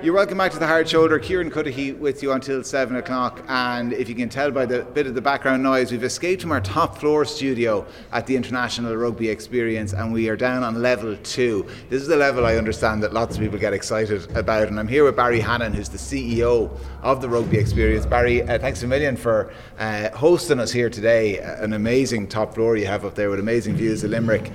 You're welcome back to the Hard Shoulder. Kieran Cuddihy with you until 7 o'clock. And if you can tell by the bit of the background noise, we've escaped from our top floor studio at the International Rugby Experience and we are down on level two. This is the level I understand that lots of people get excited about. And I'm here with Barry Hannon, who's the CEO of the Rugby Experience. Barry, uh, thanks a million for uh, hosting us here today. An amazing top floor you have up there with amazing views of Limerick.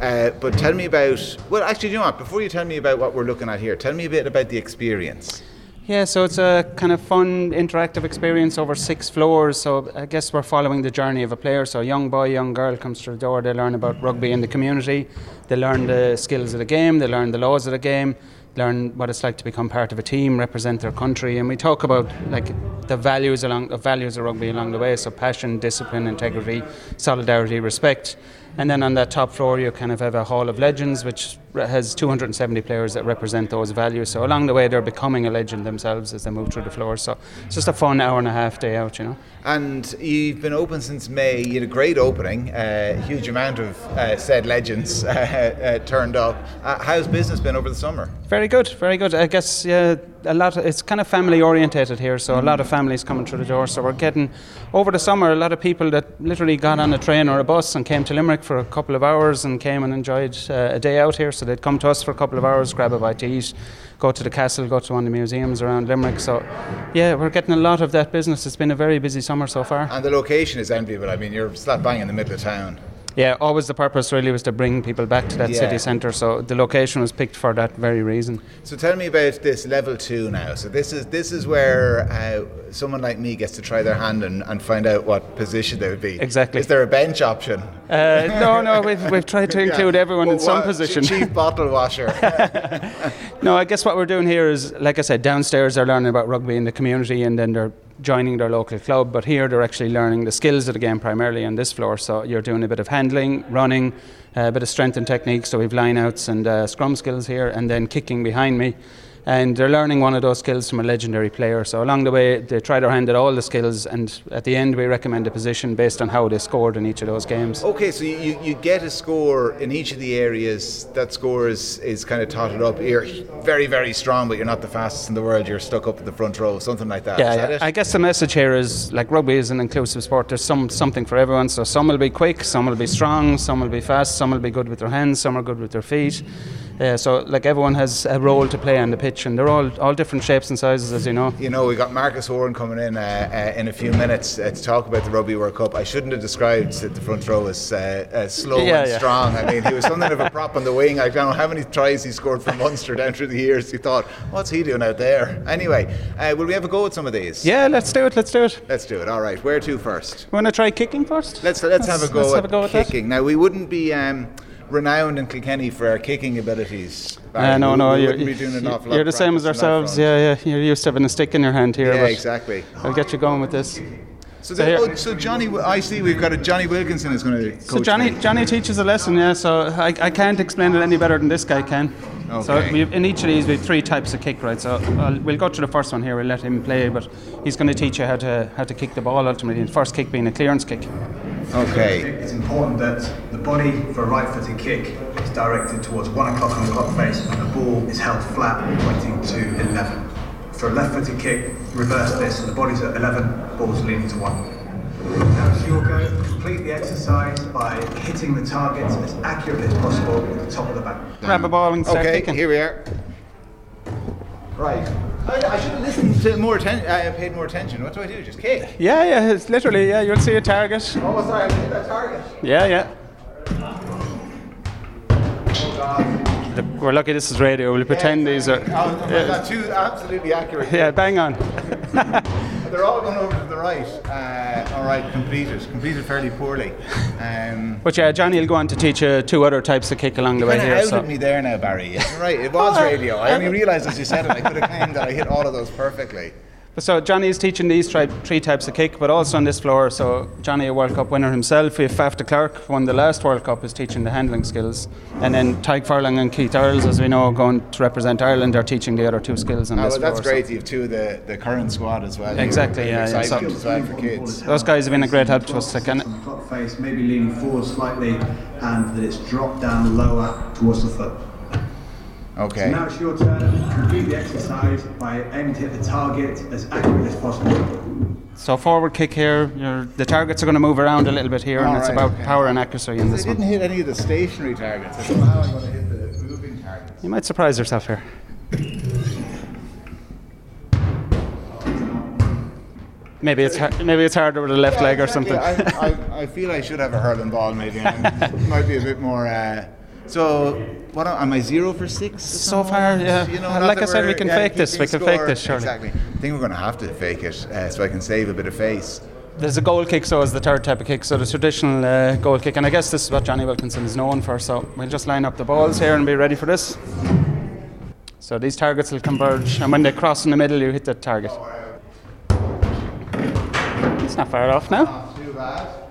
Uh, but tell me about, well, actually, do you know what? Before you tell me about what we're looking at here, tell me a bit about the experience. Yeah, so it's a kind of fun, interactive experience over six floors. So I guess we're following the journey of a player. So a young boy, young girl comes through the door. They learn about rugby in the community. They learn the skills of the game. They learn the laws of the game. Learn what it's like to become part of a team, represent their country, and we talk about like the values along the values of rugby along the way. So passion, discipline, integrity, solidarity, respect. And then on that top floor, you kind of have a Hall of Legends, which has 270 players that represent those values. So along the way, they're becoming a legend themselves as they move through the floor. So it's just a fun hour and a half day out, you know. And you've been open since May. You had a great opening. A uh, huge amount of uh, said legends uh, uh, turned up. Uh, how's business been over the summer? Very good, very good. I guess yeah, a lot. Of, it's kind of family orientated here, so a lot of families coming through the door. So we're getting over the summer a lot of people that literally got on a train or a bus and came to Limerick for a couple of hours and came and enjoyed uh, a day out here. So they'd come to us for a couple of hours, grab a bite to eat, go to the castle, go to one of the museums around Limerick. So yeah, we're getting a lot of that business. It's been a very busy summer so far. And the location is enviable. I mean, you're slap bang in the middle of town. Yeah, always the purpose really was to bring people back to that Yeah. city centre. So the location was picked for that very reason. So tell me about this level two now. So this is this is where uh, someone like me gets to try their hand and, and find out what position they would be. Exactly. Is there a bench option? Uh, no, no, we've, we've tried to include everyone in some what- position. Chief bottle washer. No, I guess what we're doing here is, like I said, downstairs they're learning about rugby in the community and then they're joining their local club. But here they're actually learning the skills of the game primarily on this floor. So you're doing a bit of handling, running, uh, a bit of strength and technique. So we've lineouts and uh, scrum skills here and then kicking behind me. And they're learning one of those skills from a legendary player. So along the way, they try their hand at all the skills, and at the end, we recommend a position based on how they scored in each of those games. Okay, so you, you, get a score in each of the areas. That score is, is kind of totted up. You're very, very strong, but you're not the fastest in the world. You're stuck up in the front row, something like that. Yeah, Is that? I guess the message here is like rugby is an inclusive sport. There's some something for everyone. So some will be quick, some will be strong, some will be fast, some will be good with their hands, some are good with their feet. Uh, so like everyone has a role to play on the pitch, and they're all all different shapes and sizes, as you know. You know, we got Marcus Horan coming in uh, uh, in a few minutes uh, to talk about the Rugby World Cup. I shouldn't have described the front row as uh, uh, slow Yeah, and yeah. strong. I mean, he was something of a prop on the wing. I don't know how many tries he scored for Munster down through the years. He thought, what's he doing out there? Anyway, uh, will we have a go at some of these? Yeah, let's do it. Let's do it. Let's do it. All right. Where to first? Want to try kicking first? Let's let's, have a go let's at have a go at that. kicking. Now we wouldn't be um, renowned in Kilkenny for our kicking abilities. Uh, no, no, we you're, wouldn't doing an awful you're the same as practice on that ourselves. Yeah, yeah. You're used to having a stick in your hand here. Yeah, exactly. I'll get you going with this. So, So oh, so Johnny, I see we've got a Jonny Wilkinson is going to coach So Johnny, me. Johnny teaches a lesson, yeah. So I, I can't explain it any better than this guy can. So Okay. we've, in each of these, we have three types of kick, right? So I'll, we'll go to the first one here. We'll let him play, but he's going to teach you how to how to kick the ball ultimately. The first kick being a clearance kick. Okay. It's important that the body for a right footed kick is directed towards 1 o'clock on the clock face and the ball is held flat pointing to 11. For a left footed kick, reverse this and the body's at 11, ball's leaning to 1. Now it's your go. Complete the exercise by hitting the target as accurately as possible with the top of the back. Grab a ball and start Okay, kicking. here we are. Right. I, I should have listened to more attention. I paid more attention. What do I do? Just kick. Yeah, yeah. It's literally yeah. You'll see a target. Oh, sorry, I hit that target. Yeah, yeah. Look, we're lucky this is radio. We'll pretend these are. Oh, got two absolutely accurate. Yeah, bang on. They're all going over to the right. Uh, all right, completed. Completed fairly poorly. Um, But yeah, Johnny will go on to teach you two other types of kick along the way here. outed So. me there now, Barry. Right, it was radio. I only realised as you said it, I could have claimed that I hit all of those perfectly. So Johnny is teaching these tri- three types of kick, but also on this floor. So Johnny, a World Cup winner himself, we have Faf de Klerk, won the last World Cup, is teaching the handling skills, and then Tadhg Furlong and Keith Earls, as we know, going to represent Ireland, are teaching the other two skills on Oh, this well, that's floor. great. You have two of the, the current squad as well. Exactly, yeah, yeah, so- Excitement well for kids. Those guys have been a great help to us. Like, and On face, maybe leaning forward slightly, and that it's dropped down lower towards the foot. Okay. Now it's your turn. Complete the exercise by aiming to hit the target as accurate as possible. so forward kick here. You're, the targets are going to move around a little bit here, and All it's about okay. power and accuracy in this I this didn't one. hit any of the stationary targets. I don't know how I'm going to hit the moving targets. You might surprise yourself here. Maybe it's maybe it's harder with the left leg or something. I, I, I feel I should have a hurling ball maybe. and might be a bit more. Uh, so, what am I zero for six? So far, yeah. You know, like I said, we can yeah, fake this, we can fake this, surely. Exactly. I think we're going to have to fake it uh, so I can save a bit of face. There's a goal kick, so is the third type of kick. So the traditional uh, goal kick, and I guess this is what Jonny Wilkinson is known for. So we'll just line up the balls here and be ready for this. So these targets will converge, and when they cross in the middle, you hit the target. It's not far off now. Not too bad.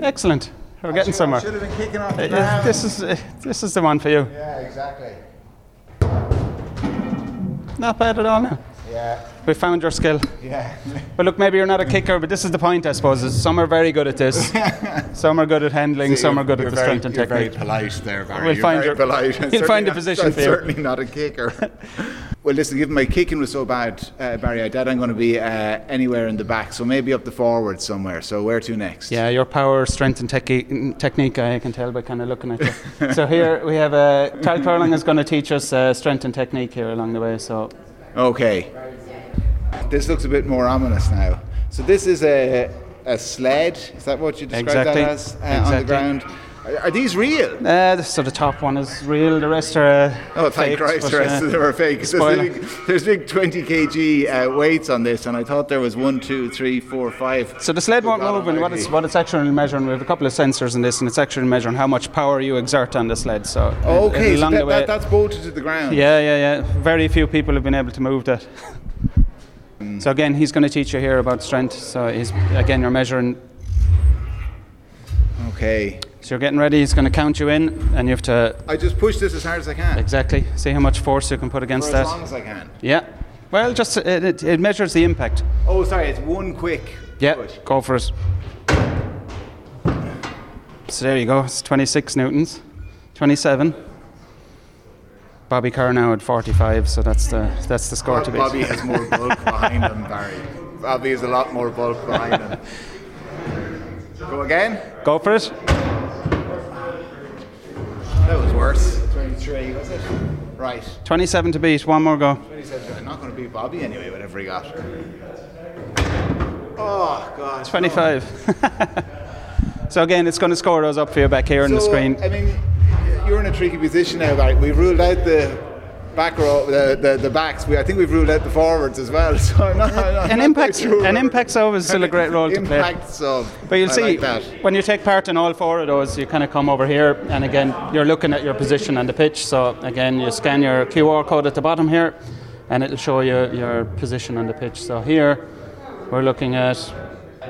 Excellent. We're getting somewhere. Should have been kicking off Uh. This is uh, this is the one for you. Yeah, exactly. Not bad at all now. Yeah, We found your skill. yeah. But look, maybe you're not a kicker, but this is the point, I suppose. Is some are very good at this. some are good at handling. some are good at the strength and you're technique. Very polite there, Barry. We'll You're find very your- polite. you'll find a position I'm for you. Certainly not a kicker. Well, listen, given my kicking was so bad, uh, Barry, I doubt I'm going to be uh, anywhere in the back. So maybe up the forward somewhere. So where to next? Yeah, your power, strength, and techi- technique, I can tell by kind of looking at you. so here we have uh, Tadhg Furlong is going to teach us uh, strength and technique here along the way. So Okay. This looks a bit more ominous now. So this is a, a sled. Is that what you described Exactly. that as uh, on the ground? Are, are these real? uh, so the top one is real. The rest are. Uh, Oh, thank faked, Christ, but, the rest uh, of them are fake. There's big, there's big 20 kg uh, weights on this, and I thought there was one, two, three, four, five. So the sled won't move, and what it's what it's actually measuring. We have a couple of sensors in this, and it's actually measuring how much power you exert on the sled. So uh, Okay, so that, that, that's bolted to the ground. Yeah, yeah, yeah. Very few people have been able to move that. so again, he's going to teach you here about strength. So he's again, you're measuring. Okay. So you're getting ready. He's going to count you in, and you have to I just push this as hard as I can. exactly see how much force you can put For against as that. As long as I can. Yeah. Well, just it, it, it measures the impact. Oh, sorry, it's one quick Yeah. push. Go for it. So there you go. It's 26 newtons, 27. Bobby Carr now at 45, so that's the that's the score to beat. Bobby has more bulk behind him, Barry. Bobby has a lot more bulk behind him. Go again? Go for it. That was worse. 23, was it? Right. 27 to beat. One more go. 27. I'm not going to beat Bobby anyway, whatever he got. Oh, God. 25. so again, it's going to score those up for you back here on the So, screen. I mean, you're in a tricky position now, Barry. We've ruled out the back row, the, the, the backs. We, I think we've ruled out the forwards as well. So I'm not, I'm not An impact, sure an impact sub is still a great role to play. Impact sub. But you'll I see like when you take part in all four of those, you kind of come over here, and again, you're looking at your position on the pitch. So again, you scan your QR code at the bottom here, and it'll show you your position on the pitch. So here, we're looking at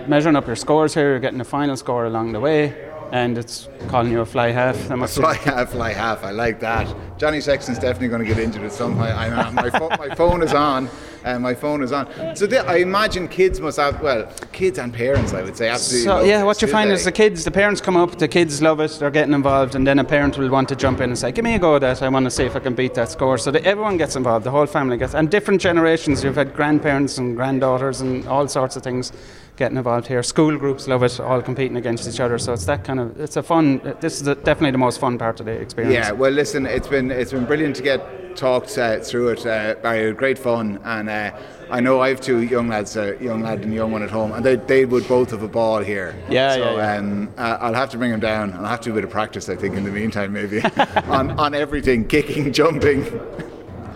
measuring up your scores here. You're getting a final score along the way, and it's calling you a fly half. That must be- Fly half, fly half. I like that. Johnny Sexton's definitely going to get injured at some point. I know, my, pho- my phone is on. Uh, my phone is on. So the, I imagine kids must have, well, kids and parents, I would say, absolutely. So yeah, what you find they? is the kids, the parents come up, the kids love it, they're getting involved, and then a parent will want to jump in and say, "Give me a go at that. I want to see if I can beat that score." So that everyone gets involved, the whole family gets, and different generations. You've had grandparents and granddaughters and all sorts of things getting involved here. School groups love it, all competing against each other. So it's that kind of, it's a fun. This is the, definitely the most fun part of the experience. Yeah, well, listen, it's been it's been brilliant to get talked uh, through it, uh, Barry. Great fun, and uh, I know I have two young lads, a young lad and a young one at home, and they, they would both have a ball here. Yeah, so, yeah, yeah. Um, uh, I'll have to bring them down. I'll have to do a bit of practice, I think, in the meantime, maybe on on everything, kicking, jumping.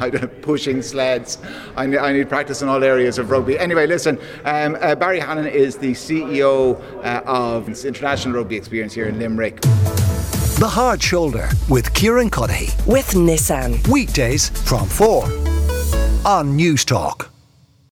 I don't- Pushing sleds. I need, I need practice in all areas of rugby. Anyway, listen, um, uh, Barry Hannon is the CEO uh, of International Rugby Experience here in Limerick. The Hard Shoulder with Kieran Cuddihy. With Nissan. Weekdays from 4 on Newstalk.